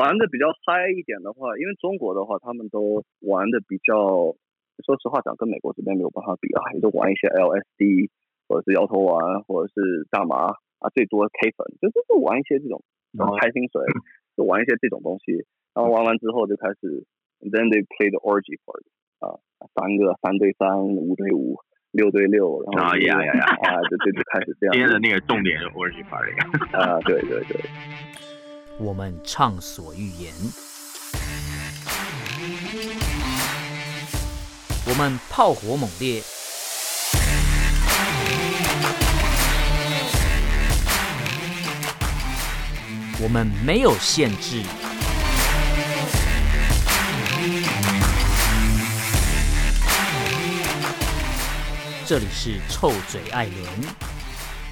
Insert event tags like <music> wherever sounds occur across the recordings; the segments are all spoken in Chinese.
玩的比较嗨一点的话，因为中国的话，他们都玩的比较，说实话讲，跟美国这边没有办法比啊，也都玩一些 LSD 或者是摇头丸或者是大麻啊，最多 K 粉，就就是玩一些这种开心水，<laughs> 就玩一些这种东西，然后玩完之后就开始，then they play the orgy part 啊，三个三对三，五对五，六对六，然后呀呀呀啊，就 <laughs> 就就开始这样。今天的那个重点是 orgy party 啊，对对对。我们畅所欲言，我们炮火猛烈，我们没有限制。这里是臭嘴艾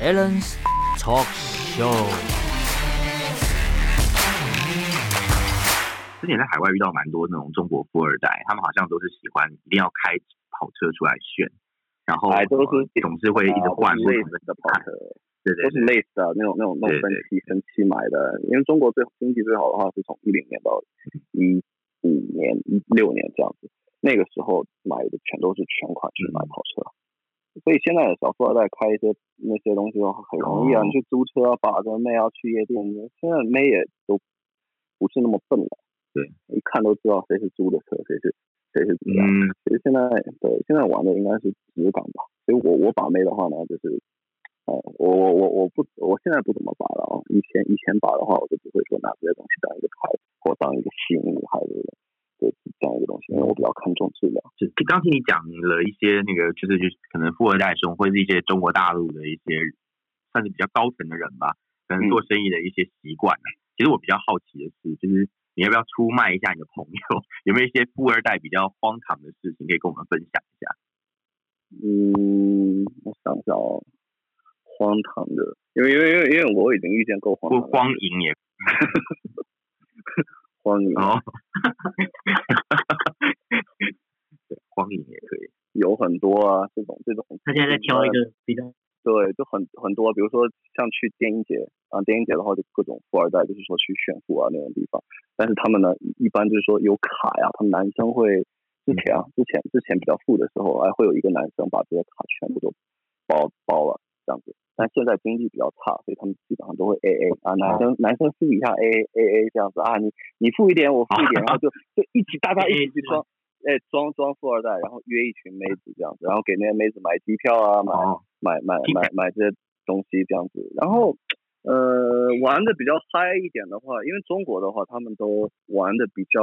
伦 Allen's Talk Show。之前在海外遇到蛮多那种中国富二代，他们好像都是喜欢一定要开跑车出来炫，然后都是总是会一直换不同的跑车，对对，都是类似的那种那种那种分期分期买的。因为中国最经济最好的话是从一零年到一五年一六年这样子，那个时候买的全都是全款去买跑车，所以现在的小富二代开一些那些东西的话很容易啊，你去租车把着妹啊去夜店，现在妹也都不是那么笨了。对，一看都知道谁是租的车，谁是谁是怎么样。嗯，其实现在对现在玩的应该是直感吧。所以我我把妹的话呢，就是，呃，我我我我不，我现在不怎么把了啊。以前以前把的话，我就不会说拿这些东西当一个牌或当一个吸引女孩子的，对这样一个东西，因为我比较看重质量。就刚听你讲了一些那个，就是就是可能富二代中，或者是一些中国大陆的一些算是比较高层的人吧，可能做生意的一些习惯。嗯、其实我比较好奇的是，就是。你要不要出卖一下你的朋友？<laughs> 有没有一些富二代比较荒唐的事情可以跟我们分享一下？嗯，我想想哦，荒唐的，因为因为因为因为我已经遇见够荒唐的，不荒淫也，<laughs> 荒淫哦，<laughs> 对，荒淫也可以，有很多啊，这种这种，他现在在挑一个比较。对，就很很多，比如说像去电音节啊，电音节的话就各种富二代，就是说去炫富啊那种地方。但是他们呢，一般就是说有卡呀，他们男生会之前啊，之前之前比较富的时候，还会有一个男生把这些卡全部都包包了这样子。但现在经济比较差，所以他们基本上都会 A A 啊，男生男生私底下 A A A A 这样子啊，你你付一点，我付一点，然后就就一起大家一起去 <laughs> 装。哎，装装富二代，然后约一群妹子这样子，然后给那些妹子买机票啊，买买买买买这些东西这样子，然后呃玩的比较嗨一点的话，因为中国的话，他们都玩的比较，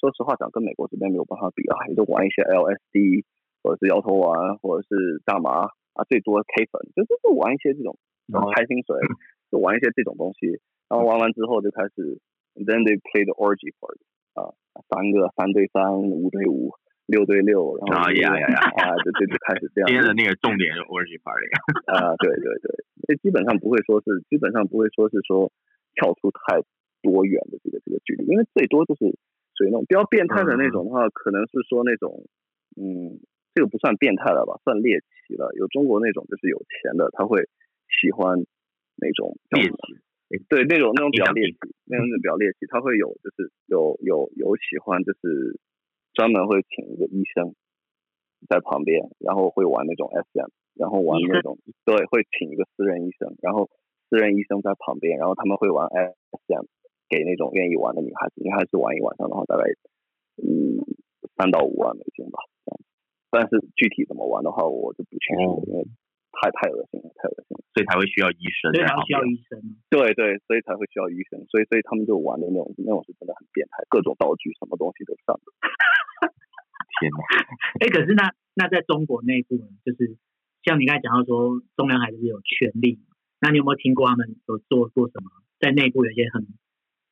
说实话讲，跟美国这边没有办法比啊，也都玩一些 LSD 或者是摇头丸或者是大麻啊，最多 K 粉，就就是玩一些这种开心水，就玩一些这种东西，然后玩完之后就开始，then they play the orgy part。啊，三个三对三，五对五，六对六，然后呀呀呀啊，就就就开始这样。今天的那个重点是 Origin party 啊，对对对，所以基本上不会说是，基本上不会说是说跳出太多远的这个这个距离，因为最多就是属于那种比较变态的那种的话，嗯、可能是说那种，嗯，这个不算变态了吧，算猎奇了。有中国那种就是有钱的，他会喜欢那种猎奇。对，那种那种比较猎奇，那种比较猎奇，他会有就是有有有喜欢，就是专门会请一个医生在旁边，然后会玩那种 SM，然后玩那种对，会请一个私人医生，然后私人医生在旁边，然后他们会玩 SM，给那种愿意玩的女孩子，女孩子玩一晚上的话，大概嗯三到五万美金吧，但是具体怎么玩的话，我就不清楚，因为。太太恶心了，太恶心了，所以才会需要医生。对，需要医生。对对，所以才会需要医生。所以所以他们就玩的那种那种是真的很变态，各种道具什么东西都上的。<laughs> 天哪！哎，可是那那在中国内部呢，就是像你刚才讲到说，中央还是有权利。那你有没有听过他们有做过什么？在内部有些很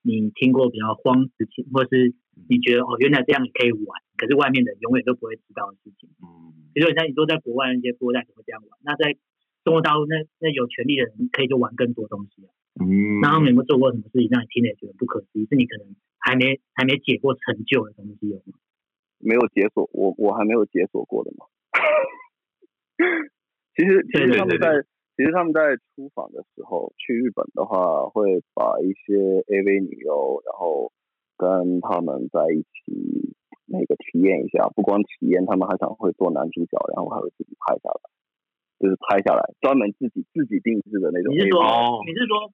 你听过比较荒事情，或是你觉得哦，原来这样也可以玩，可是外面的人永远都不会知道的事情。嗯。比如说像你说在国外那些富二代怎么这样玩，那在中国大陆那那有权利的人可以就玩更多东西啊。嗯。那他们有没有做过什么事情让你听了也觉得不可思议？是你可能还没还没解过成就的东西有吗？没有解锁，我我还没有解锁过的嘛？<laughs> 其实其实他们在其实他们在出访的时候，去日本的话，会把一些 AV 女优，然后跟他们在一起那个体验一下。不光体验，他们还想会做男主角，然后还会自己拍下来，就是拍下来，专门自己自己定制的那种。你是说，你是说？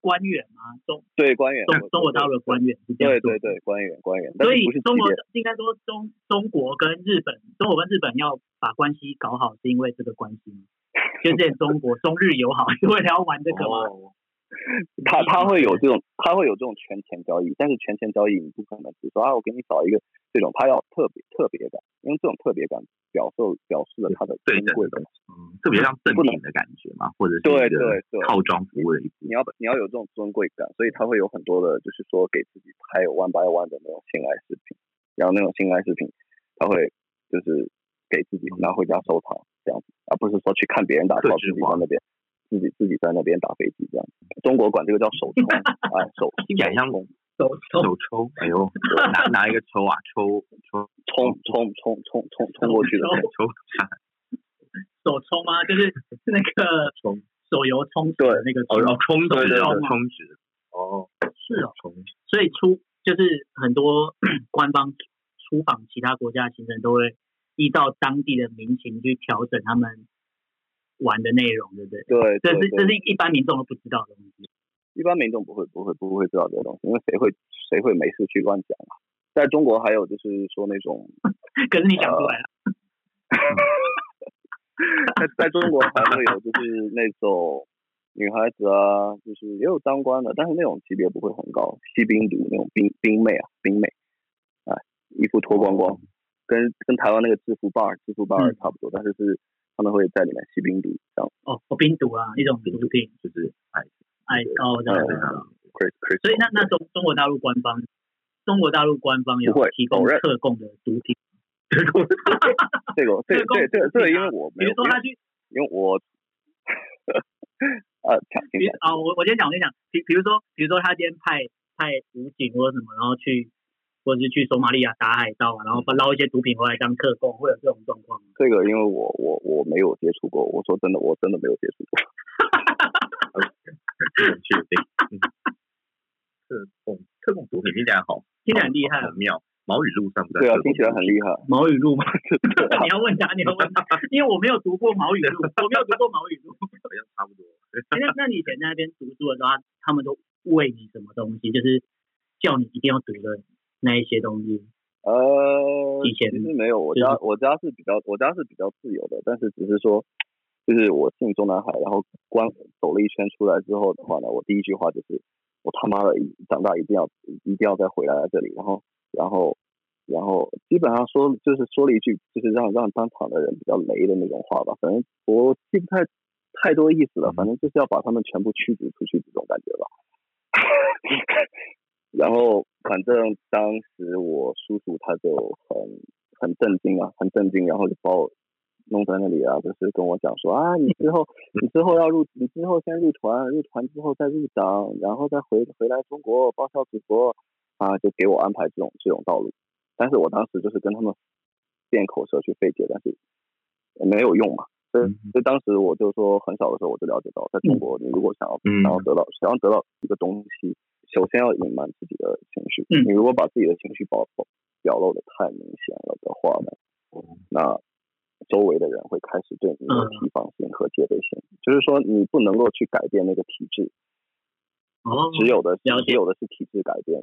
官员吗？中对官员，中中国大陆的官员是这样。对对对，官员官员。所以中国应该说中中国跟日本，中国跟日本要把关系搞好，是因为这个关系吗？就是在中国中日友好，<laughs> 是为了要玩这个吗？哦、<laughs> 他他会有这种，他会有这种权钱交易，但是权钱交易你不可能只说啊，我给你找一个这种，他要特别特别感，因为这种特别感。表示表示了他的尊贵的，嗯，特别像赠品的感觉嘛，或者是对对对套装服务的。你要你要有这种尊贵感，所以他会有很多的，就是说给自己拍 one by one 的那种性爱视频，然后那种性爱视频，他会就是给自己拿回家收藏这样子，而不是说去看别人打造，自己在那边自己自己在那边打飞机这样。中国管这个叫手冲啊，手想象中。手手抽，哎呦，<laughs> 拿拿一个抽啊，抽抽冲冲冲冲冲冲过去的抽，手抽吗？就是那个手游充值那个哦，充值的充值哦，是哦，所以出就是很多 <clears throat> 官方出访其他国家的行程都会依照当地的民情去调整他们玩的内容，对不对？对，这是这是一般民众都不知道的东西。一般民众不会不会不会知道这个东西，因为谁会谁会没事去乱讲啊？在中国还有就是说那种，<laughs> 可是你讲出来了。<laughs> 在在中国还会有就是那种女孩子啊，就是也有当官的，但是那种级别不会很高，吸冰毒那种冰冰妹啊，冰妹，啊，衣服脱光光，跟跟台湾那个制服 bar 制服 bar 差不多，嗯、但是是他们会在里面吸冰毒这样。哦，冰毒啊，一种毒品，就是哎。哎，哦，这样子，所以那那中中国大陆官方，中国大陆官方有提供特供的毒品。这个，这个，这个，这个，这个，因为我，<laughs> 比如说他去，因为我，呃，啊，我我先讲，我先讲，比比如说，比如说他今天派派武警或者什么，然后去，或者是去索马利亚打海盗啊，然后捞一些毒品回来当特供，会有这种状况吗？这个，因为我我我没有接触过，我说真的，我真的没有接触过。<laughs> 确定，特供特供毒品听起来好，听起来很厉害，很妙。毛语录算不算？对啊，听起来很厉害。毛语录吗？<laughs> <laughs> 你要问他，你要问他，因为我没有读过毛语录，我没有读过毛语录，好像差不多。那那你以前在那边读书的时候，他们都喂你什么东西？就是叫你一定要读的那一些东西。呃，以前其实没有，我家我家是比较我家是比较自由的，但是只是说。就是我进中南海，然后关走了一圈出来之后的话呢，我第一句话就是，我他妈的长大一定要一定要再回来这里，然后然后然后基本上说就是说了一句就是让让当场的人比较雷的那种话吧，反正我记不太太多意思了，反正就是要把他们全部驱逐出去这种感觉吧。<laughs> 然后反正当时我叔叔他就很很震惊啊，很震惊，然后就把我。弄在那里啊，就是跟我讲说啊，你之后你之后要入，你之后先入团，入团之后再入党，然后再回回来中国报效祖国啊，就给我安排这种这种道路。但是我当时就是跟他们变口舌去费解，但是没有用嘛。所以所以当时我就说，很小的时候我就了解到，在中国你如果想要想要得到想要得到一个东西，首先要隐瞒自己的情绪。你如果把自己的情绪表表露的太明显了的话呢，那。周围的人会开始对你有提防心和戒备心，嗯、就是说你不能够去改变那个体制，哦，只有的只有的是体制改变。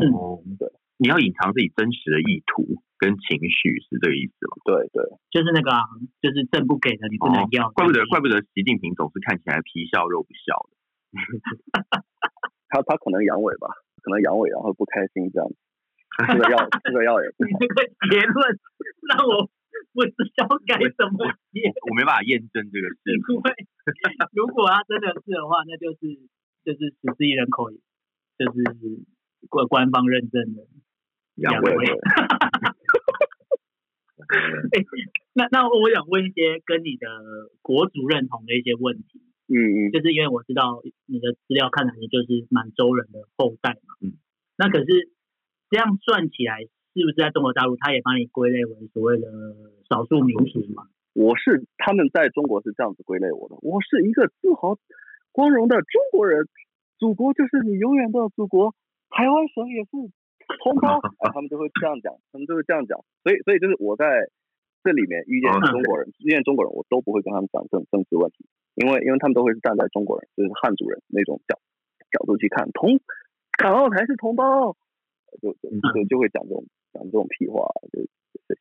嗯，对，你要隐藏自己真实的意图跟情绪，是这个意思吗？对对，就是那个、啊，就是政不给的你不能要。哦、怪不得怪不得习近平总是看起来皮笑肉不笑的，<laughs> 他他可能阳痿吧，可能阳痿然后不开心这样子，吃个药 <laughs> 吃个药也不好。你这个结论让我。不知道该怎么接，我没办法验证这个事。因为 <laughs> 如果他真的是的话，那就是就是十四亿人口，就是官官方认证的两位。<laughs> 那那我想问一些跟你的国足认同的一些问题。嗯嗯，就是因为我知道你的资料看来你就是满洲人的后代嘛。嗯，那可是这样算起来。是不是在中国大陆，他也把你归类为所谓的少数民族嘛？嗯我是他们在中国是这样子归类我的，我是一个自豪、光荣的中国人，祖国就是你永远的祖国，台湾省也是同胞，<laughs> 啊，他们就会这样讲，他们就会这样讲，所以，所以就是我在这里面遇见中国人，遇见中国人，我都不会跟他们讲政政治问题，因为，因为他们都会是站在中国人，就是汉族人那种角角度去看，同港澳台是同胞，就就就就会讲这种讲这种屁话，就。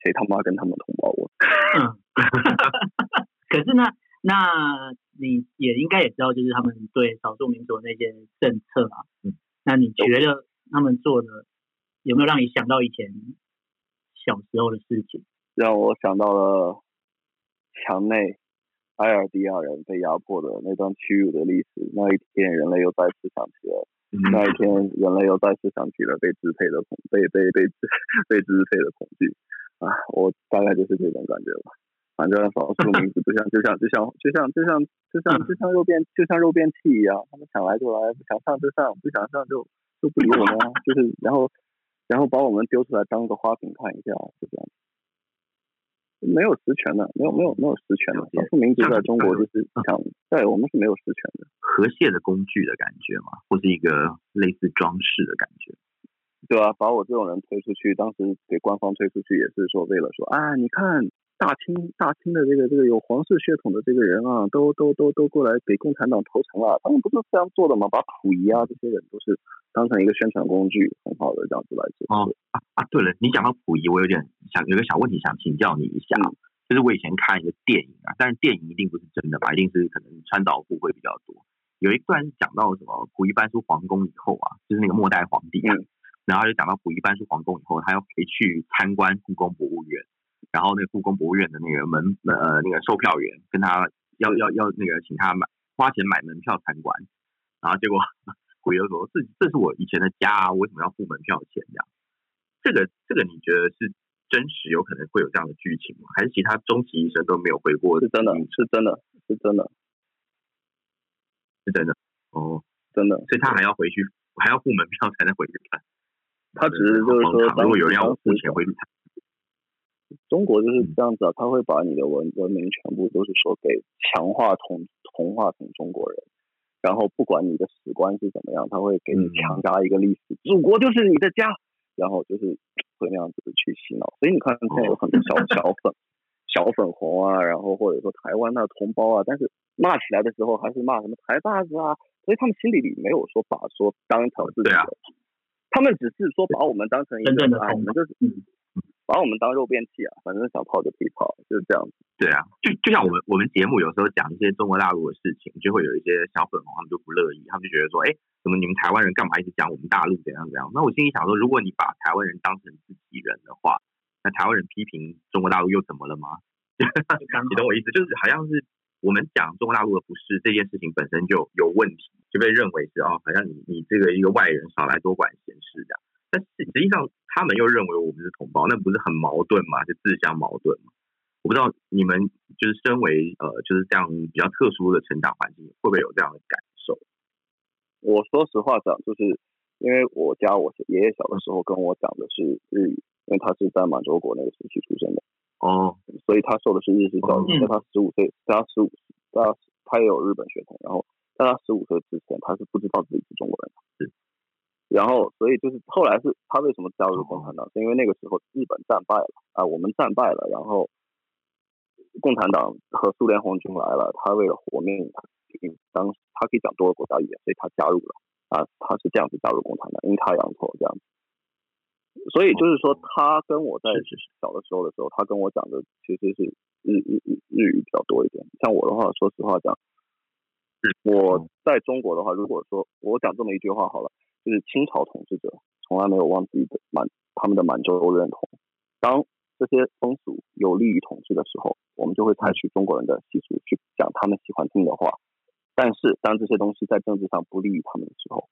谁他妈跟他们同胞我？嗯，<laughs> 可是呢，那你也应该也知道，就是他们对少数民族那些政策啊。嗯，那你觉得他们做的有没有让你想到以前小时候的事情？让我想到了墙内埃尔迪亚人被压迫的那段屈辱的历史。那一天，人类又再次想起了。那一天，人类又再次想起了被支配的恐被被被被支配的恐惧。啊，我大概就是这种感觉吧。反正少数民族就像就像就像就像就像就像就像肉变就像肉变器一样，他们想来就来，不想上就上，不想上就就不理我们，就是然后然后把我们丢出来当个花瓶看一下，就这样。没有实权的，没有没有没有实权的。少数民族在中国就是想，对我们是没有实权的，和蟹的工具的感觉嘛，或是一个类似装饰的感觉。对啊，把我这种人推出去，当时给官方推出去也是说为了说啊，你看大清大清的这个这个有皇室血统的这个人啊，都都都都过来给共产党投诚了，他们不是这样做的吗？把溥仪啊这些人都是当成一个宣传工具，很好的这样子来做。哦啊啊，对了，你讲到溥仪，我有点想有个小问题想请教你一下，嗯、就是我以前看一个电影啊，但是电影一定不是真的吧？一定是可能穿凿附会比较多。有一段讲到什么溥仪搬出皇宫以后啊，就是那个末代皇帝啊。嗯然后就讲到溥仪搬出皇宫以后，他要回去参观故宫博物院，然后那个故宫博物院的那个门呃那个售票员跟他要要要那个请他买花钱买门票参观，然后结果溥仪又说，这这是我以前的家，啊为什么要付门票钱这样？这个这个你觉得是真实有可能会有这样的剧情吗？还是其他终其一生都没有回过？是真的，是真的，是真的，是真的哦，真的，所以他还要回去，还要付门票才能回去看。他只是就是说，如果有人要付钱回去，中国就是这样子啊，他会把你的文文明全部都是说给强化同同化成中国人，然后不管你的史观是怎么样，他会给你强加一个历史，祖国就是你的家，然后就是会那样子去洗脑。所以你看现在有很多小 <laughs> 小粉小粉红啊，然后或者说台湾的同胞啊，但是骂起来的时候还是骂什么台霸子啊，所以他们心里里没有说把说当成自己的。他们只是说把我们当成一个，真正的我们就是把我们当肉便器啊，反正想泡就可以泡，就是这样子。对啊，就就像我们我们节目有时候讲一些中国大陆的事情，就会有一些小粉红他们就不乐意，他们就觉得说，哎，怎么你们台湾人干嘛一直讲我们大陆怎样怎样？那我心里想说，如果你把台湾人当成自己人的话，那台湾人批评中国大陆又怎么了吗？你懂我意思？就是好像是。我们讲中国大陆的不是这件事情本身就有问题，就被认为是哦，好像你你这个一个外人少来多管闲事这样。但是实际上他们又认为我们是同胞，那不是很矛盾吗？就自相矛盾吗？我不知道你们就是身为呃就是这样比较特殊的成长环境，会不会有这样的感受？我说实话讲，就是因为我家我爷爷小的时候跟我讲的是日语，因为他是在满洲国那个时期出生的。哦，所以他受的是日式教育，在他十五岁，在他十五，他他也有日本血统，然后在他十五岁之前，他是不知道自己是中国人的，是，然后所以就是后来是他为什么加入共产党，是因为那个时候日本战败了啊，我们战败了，然后共产党和苏联红军来了，他为了活命，他当他可以讲多个国家语言，所以他加入了啊，他是这样子加入共产党，阴差阳错这样子。所以就是说，他跟我在小的时候的时候，他跟我讲的其实是日日日日语比较多一点。像我的话，说实话讲，我在中国的话，如果说我讲这么一句话好了，就是清朝统治者从来没有忘记的满他们的满洲认同。当这些风俗有利于统治的时候，我们就会采取中国人的习俗去讲他们喜欢听的话。但是当这些东西在政治上不利于他们的时候，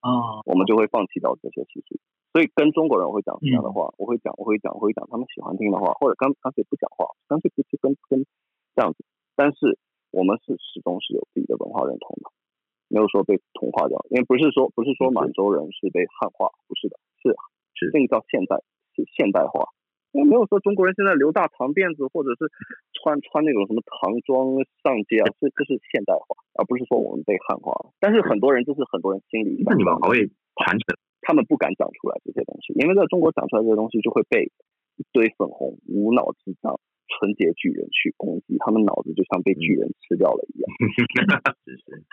啊，我们就会放弃掉这些习俗。所以跟中国人会讲这样的话，我会讲，我会讲，我会讲他们喜欢听的话，或者干干脆不讲话，干脆不去跟跟这样子。但是我们是始终是有自己的文化认同的，没有说被同化掉。因为不是说不是说满洲人是被汉化，不是的，是是那个叫现代是现代化。因为没有说中国人现在留大长辫子，或者是穿穿那种什么唐装上街啊，这这是现代化，而不是说我们被汉化了。但是很多人就是很多人心里，那你们还会传承？他们不敢讲出来这些东西，因为在中国讲出来这些东西就会被一堆粉红无脑智障纯洁巨人去攻击，他们脑子就像被巨人吃掉了一样。<laughs> 是是是，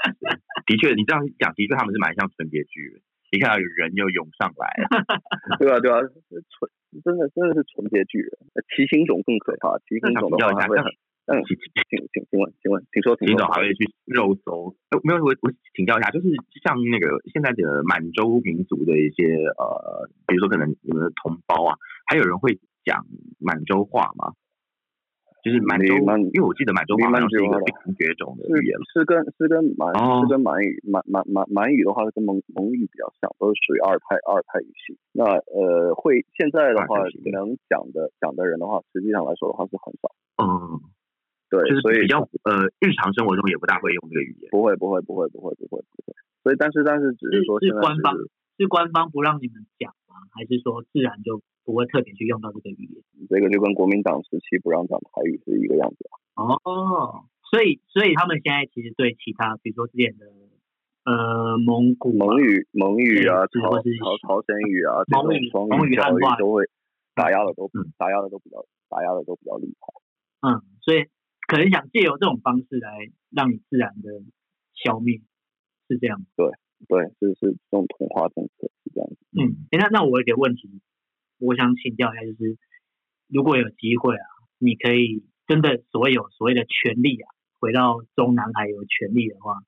的确，你这样讲，的确他们是蛮像纯洁巨人。你看到有人又涌上来了，<laughs> 对啊对啊，纯真的真的是纯洁巨人，骑行种更可怕。骑行种的话会，嗯，请请请请问请问，请说，骑行种还会去肉搜？没有，我我请教一下，就是像那个现在的满洲民族的一些呃，比如说可能你们的同胞啊，还有人会讲满洲话吗？就是满洲，因为我记得满洲话是一个绝种的语言，是跟是跟满是跟满语满满满满语的话是跟蒙蒙语比较像，都是属于二态二态语系。那呃会现在的话能讲的讲的人的话，实际上来说的话是很少。嗯，对，就是比较呃日常生活中也不大会用这个语言。不会不会不会不会不会不会。所以但是但是只是说是官方是官方不让你们讲吗？还是说自然就？不会特别去用到这个语言，这个就跟国民党时期不让讲台语是一个样子哦，所以所以他们现在其实对其他，比如说之前的呃蒙古、蒙语、蒙语啊，朝朝朝鲜语啊，蒙语、蒙语汉化都会打压的都打压的都比较打压的都比较厉害。嗯，所以可能想借由这种方式来让你自然的消灭，是这样。对对，就是这种同化政策是这样子。嗯，那那我有点问题。我想请教一下，就是如果有机会啊，你可以真的所谓有所谓的权利啊，回到中南海有权利的话，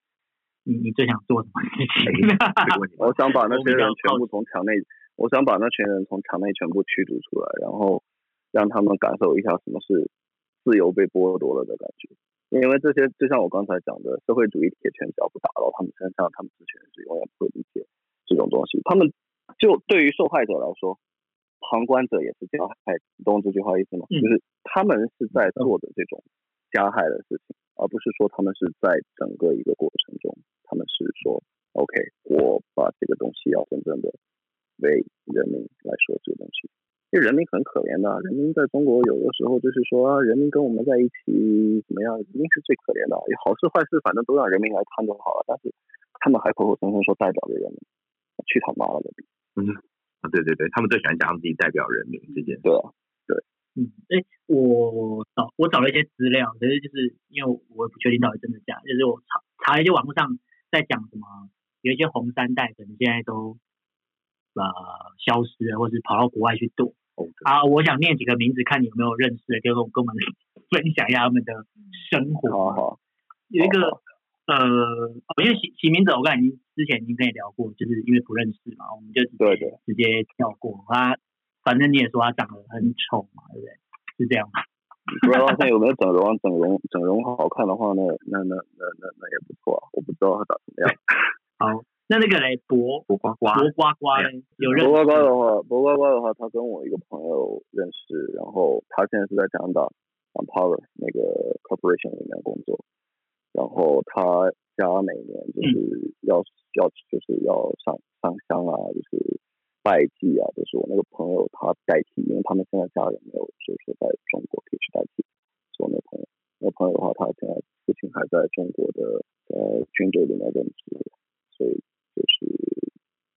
你你最想做什么事情？<laughs> 我想把那些人全部从墙内，我想把那群人从墙内全部驱逐出来，然后让他们感受一下什么是自由被剥夺了的感觉。因为这些就像我刚才讲的，社会主义铁拳只要不打到他们身上，他们这群人是永远不会理解这种东西。他们就对于受害者来说。旁观者也是加害，懂这句话意思吗？就是他们是在做的这种加害的事情，而不是说他们是在整个一个过程中，他们是说，OK，我把这个东西要真正的为人民来说这个东西，因为人民很可怜的，人民在中国有的时候就是说啊，人民跟我们在一起怎么样，人民是最可怜的，有好事坏事反正都让人民来看就好了，但是他们还口口声声说代表着人民，去他妈了个逼，嗯。对对对，他们最喜欢讲自己代表人民这件事。对啊，对，嗯，哎，我找我找了一些资料，可是就是因为我不确定到底真的假，就是我查查了一些网络上在讲什么，有一些红三代可能现在都呃消失了，或是跑到国外去躲。哦、啊，我想念几个名字，看你有没有认识的，就跟我跟我们 <laughs> 分享一下他们的生活。好好，有一个。呃，因为起起名字，我刚才已经之前已经跟你聊过，就是因为不认识嘛，我们就直接直接跳过他。反正你也说他长得很丑嘛，对不对？是这样吗？不知道他有没有整容，整容整容好看的话，那那那那那那也不错啊。我不知道他长什么样。<laughs> 好，那那个嘞，博博呱呱，博呱呱有认识？博呱呱的话，博呱呱的话，他跟我一个朋友认识，然后他现在是在加拿大 Empower 那个 corporation 里面工作。然后他家每年就是要、嗯、要就是要上上香啊，就是拜祭啊，就是我那个朋友他代替，因为他们现在家人没有，就是在中国可以去代替，是我那朋友。那朋友的话，他现在父亲还在中国的呃军队里面任职，所以就是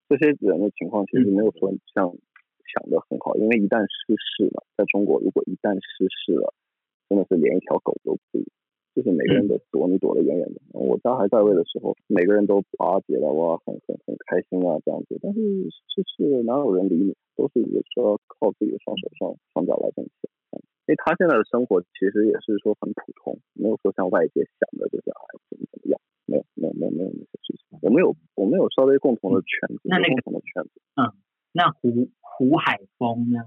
这些人的情况其实没有说像想的很好，因为一旦失事了，在中国如果一旦失事了，真的是连一条狗都不如。就是每个人都躲你躲得远远的。我家还在位的时候，每个人都巴结了，哇，很很很开心啊，这样子。但是就是，哪有人理你？都是有时候靠自己的双手双双脚来挣钱。因为他现在的生活其实也是说很普通，没有说像外界想的就是啊怎么怎么样，没有没有没有没有那些事情。我们有我们有稍微共同的圈子，那那个共同的圈子。嗯，那胡胡海峰呢？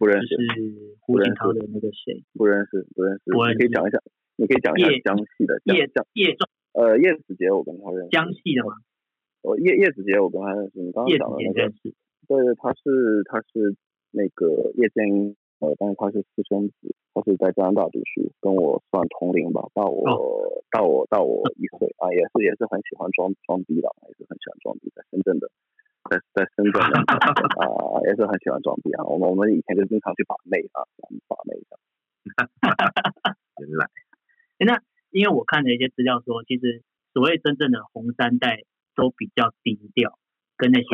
不认识。是胡锦涛的那个谁？不认识，不认识。我可以讲一下。你可以讲一下江西的叶江叶仲，呃叶子杰，我跟他认识。江西的吗？我叶叶子杰，我跟他认识。你刚刚讲的那个，对，他是他是那个叶剑英，呃，但是他是私生子，他是在加拿大读书，跟我算同龄吧，大我大我大我一岁啊，也是也是很喜欢装装逼的，也是很喜欢装逼，在深圳的，在在深圳的 <laughs> 啊，也是很喜欢装逼啊。我们我们以前就经常去把妹啊，把妹的。<laughs> 原来，那因为我看了一些资料说，其实所谓真正的红三代都比较低调，跟那些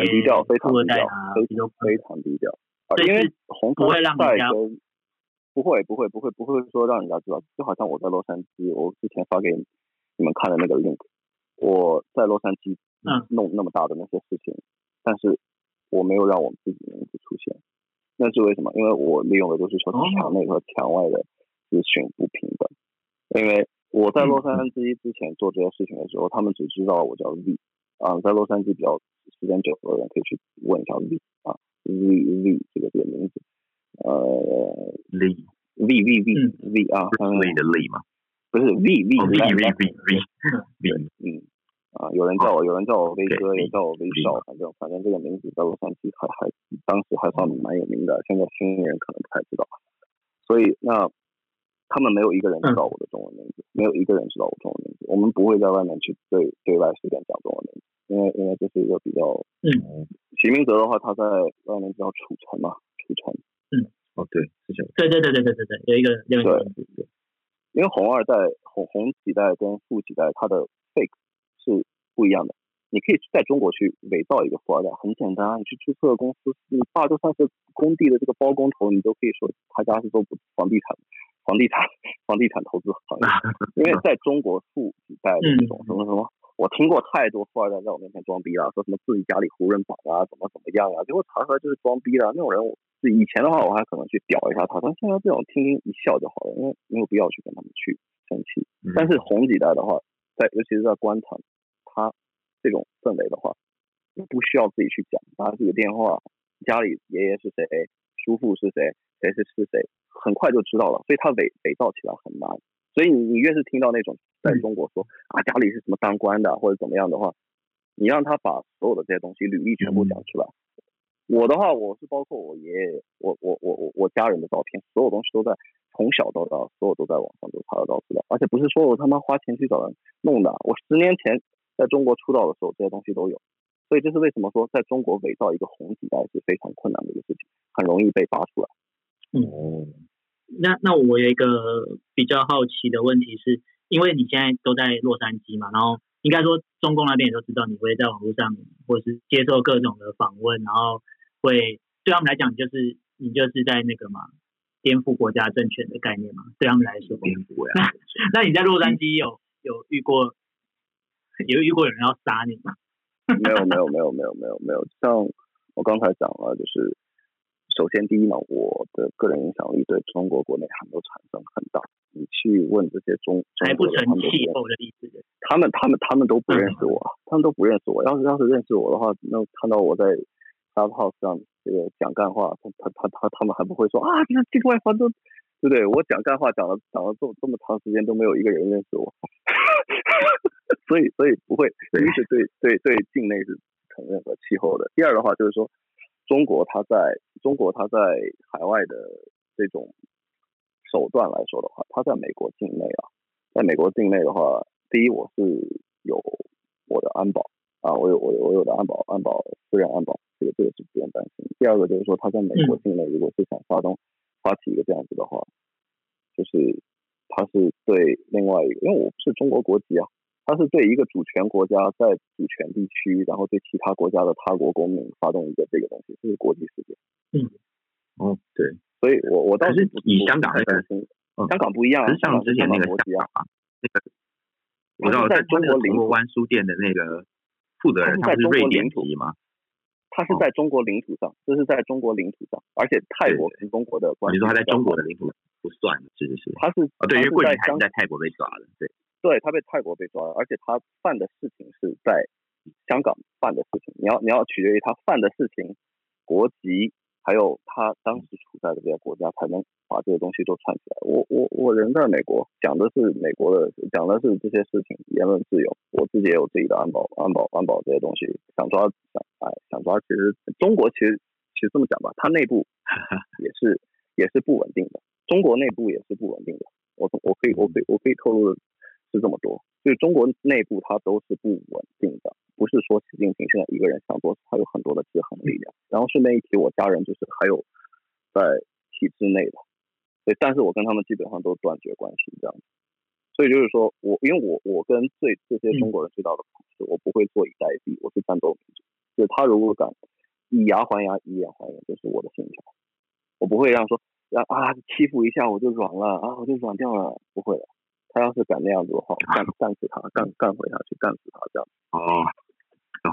富二代啊，非常非常低调。因为红不会让人家不会不会不会不会说让人家知道，就好像我在洛杉矶，我之前发给你们看的那个 link，我在洛杉矶弄那么大的那些事情，嗯、但是我没有让我们自己名字出现，那是为什么？因为我利用的都是说墙内和墙外的资讯不平等，哦、因为我在洛杉矶之前做这些事情的时候，嗯、他们只知道我叫 V 啊，在洛杉矶比较时间久的人可以去问一下 V 啊。V V 这个这个名字，呃 V V V V 啊，是 Lee 的 Lee 吗？不是 V V V V V V 嗯啊，有人叫我，有人叫我威哥，也叫我威少，反正反正这个名字在洛杉矶还还当时还算蛮有名的，现在新人可能不太知道。所以那他们没有一个人知道我的中文名字，没有一个人知道我中文名字。我们不会在外面去对对外随便讲中文名字，因为因为这是一个比较嗯。徐明泽的话，他在外面叫楚成嘛，楚成。嗯，哦，对，是这样。对对对对对对对，有一个另外一个。对，因为红二代、红红几代跟富几代，它的 fake 是不一样的。你可以在中国去伪造一个富二代，很简单，你去注册公司，你爸就算是工地的这个包工头，你都可以说他家是做房地产、房地产、<laughs> 房地产投资行业。<laughs> 因为在中国富几代的这种什么什么。嗯我听过太多富二代在我面前装逼了，说什么自己家里胡人榜啊，怎么怎么样啊，结果查出来就是装逼的那种人。是以前的话，我还可能去屌一下他，但现在这种听听一笑就好了，因为没有必要去跟他们去生气。但是红几代的话，在尤其是在官场，他这种氛围的话，你不需要自己去讲，打几个电话，家里爷爷是谁，叔父是谁，谁是是谁，很快就知道了，所以他伪伪造起来很难。所以你你越是听到那种在中国说啊家里是什么当官的或者怎么样的话，你让他把所有的这些东西履历全部讲出来。我的话我是包括我爷爷我我我我我家人的照片，所有东西都在从小到大所有都在网上都查得到资料，而且不是说我他妈花钱去找人弄的，我十年前在中国出道的时候这些东西都有。所以这是为什么说在中国伪造一个红几代是非常困难的一个事情，很容易被扒出来。嗯。那那我有一个比较好奇的问题是，因为你现在都在洛杉矶嘛，然后应该说中共那边也都知道你会在网络上或是接受各种的访问，然后会对他们来讲就是你就是在那个嘛颠覆国家政权的概念嘛，对他们来说颠覆呀。那 <laughs> 那你在洛杉矶有有遇过有遇过有人要杀你吗？没有没有没有没有没有没有，像我刚才讲了就是。首先，第一呢，我的个人影响力对中国国内还没有产生很大。你去问这些中还不成气候的意思，他们他们他们都不认识我，他们都不认识我。要是要是认识我的话，那看到我在 Clubhouse 上这个讲干话，他他他他他们还不会说啊，这境外方都对不对？我讲干话讲了讲了这么这么长时间都没有一个人认识我，<laughs> 所以所以不会，第一是对对对境内是承认和气候的。第二的话就是说。中国，它在中国，它在海外的这种手段来说的话，它在美国境内啊，在美国境内的话，第一，我是有我的安保啊，我有我有我有的安保安保私人安保，这个这个是不用担心。第二个就是说，他在美国境内，如果是想发动发起一个这样子的话，就是他是对另外一个，因为我不是中国国籍啊。他是对一个主权国家在主权地区，然后对其他国家的他国公民发动一个这个东西，这是国际事件。嗯，哦，对，所以我我倒是以香港来说，香港不一样，像之前那个国籍啊，那个我知道在中国灵活湾书店的那个负责人，他是瑞典籍吗？他是在中国领土上，这是在中国领土上，而且泰国跟中国的关系，你说他在中国的领土不算，是是是，他是啊，对，因为桂林还在泰国被抓的，对。对，他被泰国被抓了，而且他犯的事情是在香港犯的事情。你要你要取决于他犯的事情、国籍，还有他当时处在的这些国家，才能把这些东西都串起来。我我我人在美国，讲的是美国的，讲的是这些事情，言论自由。我自己也有自己的安保、安保、安保这些东西，想抓想哎想抓，其实中国其实其实这么讲吧，它内部 <laughs> 也是也是不稳定的，中国内部也是不稳定的。我我可以我可以我可以透露的。是这么多，所以中国内部它都是不稳定的，不是说习近平现在一个人想做，他有很多的制衡力量。然后顺便一提，我家人就是还有在体制内的，对，但是我跟他们基本上都断绝关系这样子。所以就是说我，因为我我跟最这些中国人最大的不同是，我不会坐以待毙，我是战斗民族。就是他如果敢以牙还牙，以眼还眼，这、就是我的信条。我不会让说让啊欺负一下我就软了啊，我就软掉了，不会的。他要是敢那样子的话，干干死他，干干回他去，干死他这样。哦，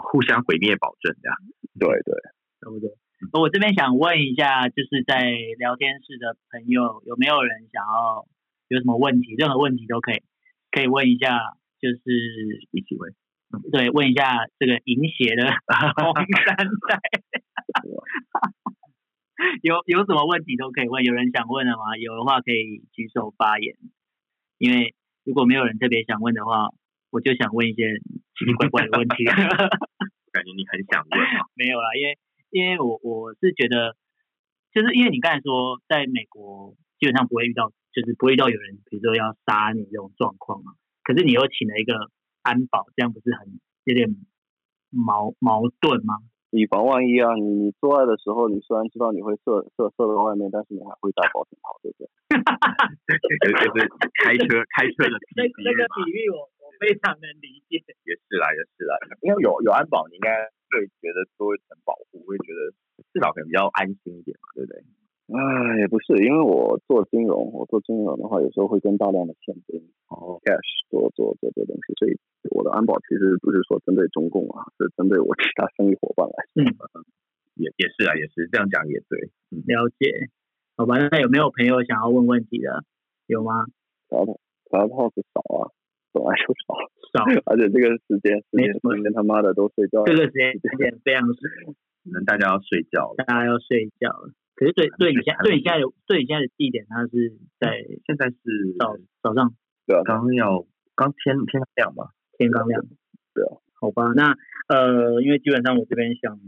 互相毁灭保证这样。对对，差不多。我这边想问一下，就是在聊天室的朋友，有没有人想要？有什么问题，任何问题都可以，可以问一下，就是一起问，对，问一下这个银鞋的红三代，<laughs> 有有什么问题都可以问，有人想问的吗？有的话可以举手发言，因为如果没有人特别想问的话，我就想问一些奇奇怪怪的问题。<laughs> 感觉你很想问吗？没有啦，因为因为我我是觉得，就是因为你刚才说在美国基本上不会遇到。就是不会遇到有人，比如说要杀你这种状况嘛。可是你又请了一个安保，这样不是很有点矛矛盾吗？以防万一啊！你你做爱的时候，你虽然知道你会射射射到外面，但是你还会戴保险套，对不对？<laughs> 就是开车开车的比喻。那个比喻我我非常能理解。也是啦，也是啦。因为有有安保，你应该会觉得多一层保护，会觉得至少可能比较安心一点嘛，对不对？啊，也不是，因为我做金融，我做金融的话，有时候会跟大量的现金、哦 cash 做做这些东西，所以我的安保其实不是说针对中共啊，是针对我其他生意伙伴来说。嗯，也也是啊，也是这样讲也对。嗯，了解。好吧，那有没有朋友想要问问题的？有吗？查套查套是少啊，本来就少少，<laughs> 而且这个时间时间时间他妈的都睡觉，这个时间时间非常少，<laughs> 可能大家要睡觉了，大家要睡觉了。可是对对你现对你现在有对你现在的地点，它是在现在是早早上，对啊，刚要刚天天亮吧，天刚亮，对啊，好吧，那呃，因为基本上我这边想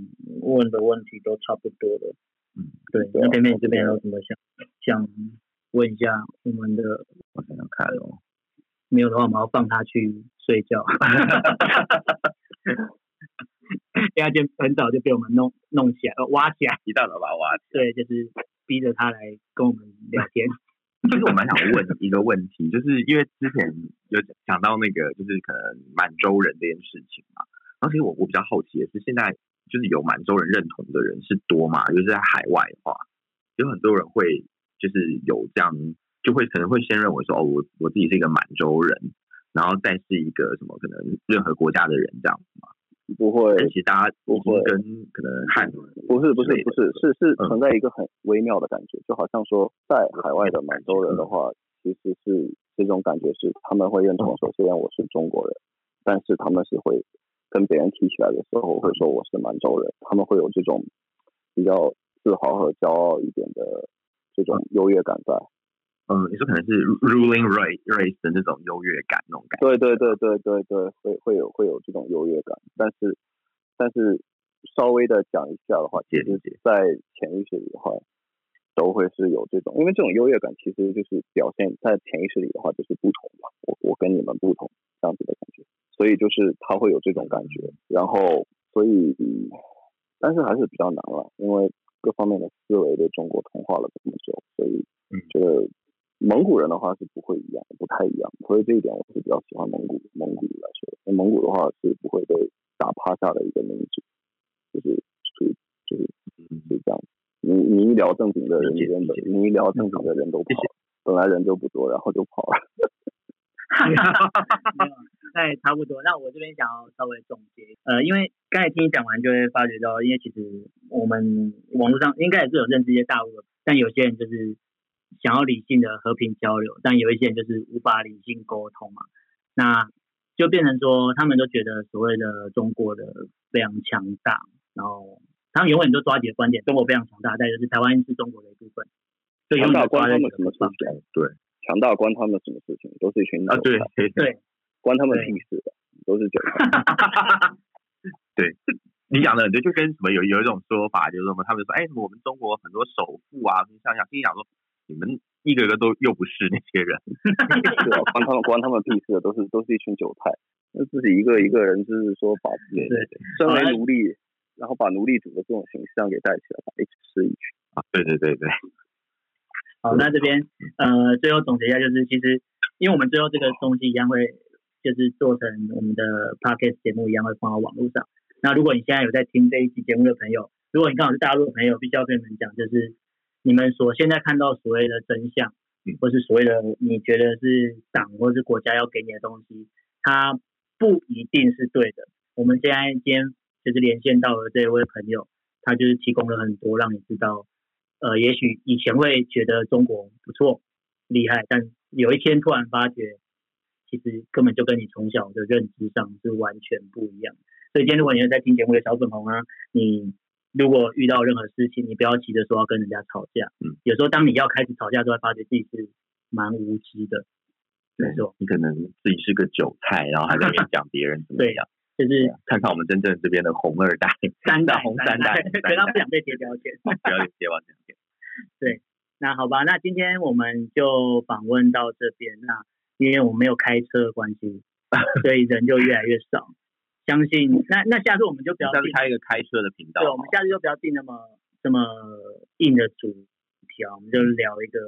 问的问题都差不多了，嗯，对，那偏偏你这边有什么想想问一下我们的？我想想看哦，没有的话，我们要放他去睡觉。<laughs> 第二天很早就被我们弄弄起来，呃，挖起来，一大早把他挖起来。对，就是逼着他来跟我们聊天。其 <laughs> 实我蛮想问一个问题，就是因为之前有讲到那个，就是可能满洲人这件事情嘛。然后其实我我比较好奇的是，现在就是有满洲人认同的人是多嘛？就是在海外的话，有很多人会就是有这样，就会可能会先认为说，哦，我我自己是一个满洲人，然后再是一个什么可能任何国家的人这样子嘛。不会，其他不会跟可能汉族不是不是不是是是存在一个很微妙的感觉，就好像说在海外的满洲人的话，其实是这种感觉是他们会认同说，虽然我是中国人，但是他们是会跟别人提起来的时候会说我是满洲人，他们会有这种比较自豪和骄傲一点的这种优越感在。嗯，你说可能是 ruling race race 的那种优越感，那种感觉。对对对对对对，会会有会有这种优越感，但是但是稍微的讲一下的话，其实在潜意识里的话，都会是有这种，因为这种优越感其实就是表现在潜意识里的话，就是不同嘛，我我跟你们不同这样子的感觉，所以就是他会有这种感觉，然后所以但是还是比较难了，因为各方面的思维对中国同化了这么久，所以这个。嗯蒙古人的话是不会一样，不太一样，所以这一点我是比较喜欢蒙古蒙古来说，那蒙古的话是不会被打趴下的一个民族，就是属于就是是这样。你你一聊正经的人，人的你一聊正经的人都跑，本来人就不多，然后就跑了。哈哈哈哈哈。那也差不多。那我这边想要稍微总结，呃，因为刚才听你讲完，就会发觉到，因为其实我们网络上应该也是有认识一些大陆的，但有些人就是。想要理性的和平交流，但有一些人就是无法理性沟通嘛，那就变成说他们都觉得所谓的中国的非常强大，然后他们永远都抓紧的观点，中国非常强大，但就是台湾是中国的一部分。强大关他们什么事情？对，强大关他们什么事情？都是一群啊，对对对，关他们屁事的，都是这样。对，<laughs> 你讲的对，就跟什么有有一种说法，就是什么他们说，哎，我们中国很多首富啊，你想想，听讲说。你们一个个都又不是那些人，<laughs> 对啊，关他们关他们屁事的，都是都是一群韭菜。那自己一个一个人就是说把自己身为奴隶，然后把奴隶主的这种形象给带起来，一起吃一群啊，对对对对。<laughs> 好，那这边呃，最后总结一下，就是其实因为我们最后这个东西一样会就是做成我们的 podcast 节目一样会放到网络上。那如果你现在有在听这一期节目的朋友，如果你刚好是大陆的朋友，必须要跟你们讲，就是你们所现在看到所谓的真相，或是所谓的你觉得是党或是国家要给你的东西，它不一定是对的。我们现在今天就是连线到了这位朋友，他就是提供了很多让你知道，呃，也许以前会觉得中国不错、厉害，但有一天突然发觉，其实根本就跟你从小的认知上是完全不一样。所以今天如果你是在听节目的小粉红啊，你。如果遇到任何事情，你不要急着说要跟人家吵架。嗯，有时候当你要开始吵架，就会发觉自己是蛮无知的。没错，你可能自己是个韭菜，然后还在那边讲别人怎么样。对，就是看看我们真正这边的红二代、三代、<laughs> 红三代，对，他不想被贴标签，<laughs> 不要被贴标签。<laughs> 对，那好吧，那今天我们就访问到这边。那因为我没有开车的关系，所以人就越来越少。相信那那下次我们就不要开一个开车的频道。对，我们下次就不要定那么这么硬的主题啊，我们就聊一个，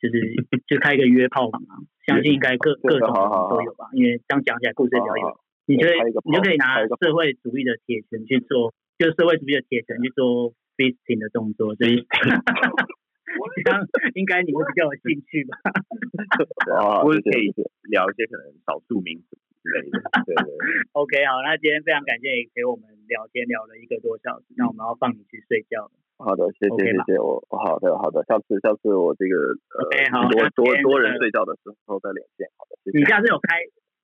就是就开一个约炮嘛。相信应该各各种都有吧，因为这样讲起来故事比较有。你就你就可以拿社会主义的铁拳去做，就是社会主义的铁拳去做 fisting 的动作，所以这样应该你会比较有兴趣吧？啊，或者 <laughs> 可以聊一些可能少数民族。对对对，<laughs> OK，好，那今天非常感谢你陪我们聊天聊了一个多小时，那我们要放你去睡觉了。好的，谢谢谢谢我，好的好的，下次下次我这个呃多多多人睡觉的时候再连线，好的，谢谢你下次有开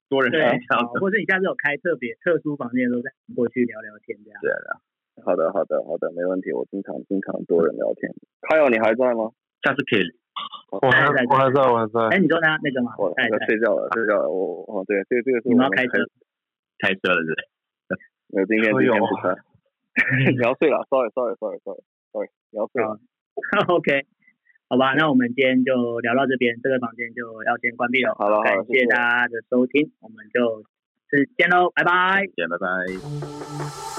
多人睡觉，或者你下次有开特别特殊房间的时候再过去聊聊天这样。对的，好的好的好的，没问题，我经常经常多人聊天。还有你还在吗？下次可以。我还在，我还在，我还在。哎，你说呢？那个吗？我在睡觉了，睡觉了。我哦，对，这个这个是你们要开车，开车了对？<laughs> 没有，今天今天不开。<laughs> 你要睡了，sorry，sorry，sorry，sorry，sorry，你要睡了。OK，好吧，那我们今天就聊到这边，这个房间就要先关闭了。好了，感谢大家的收听，我们就次见喽，拜拜。见，拜拜。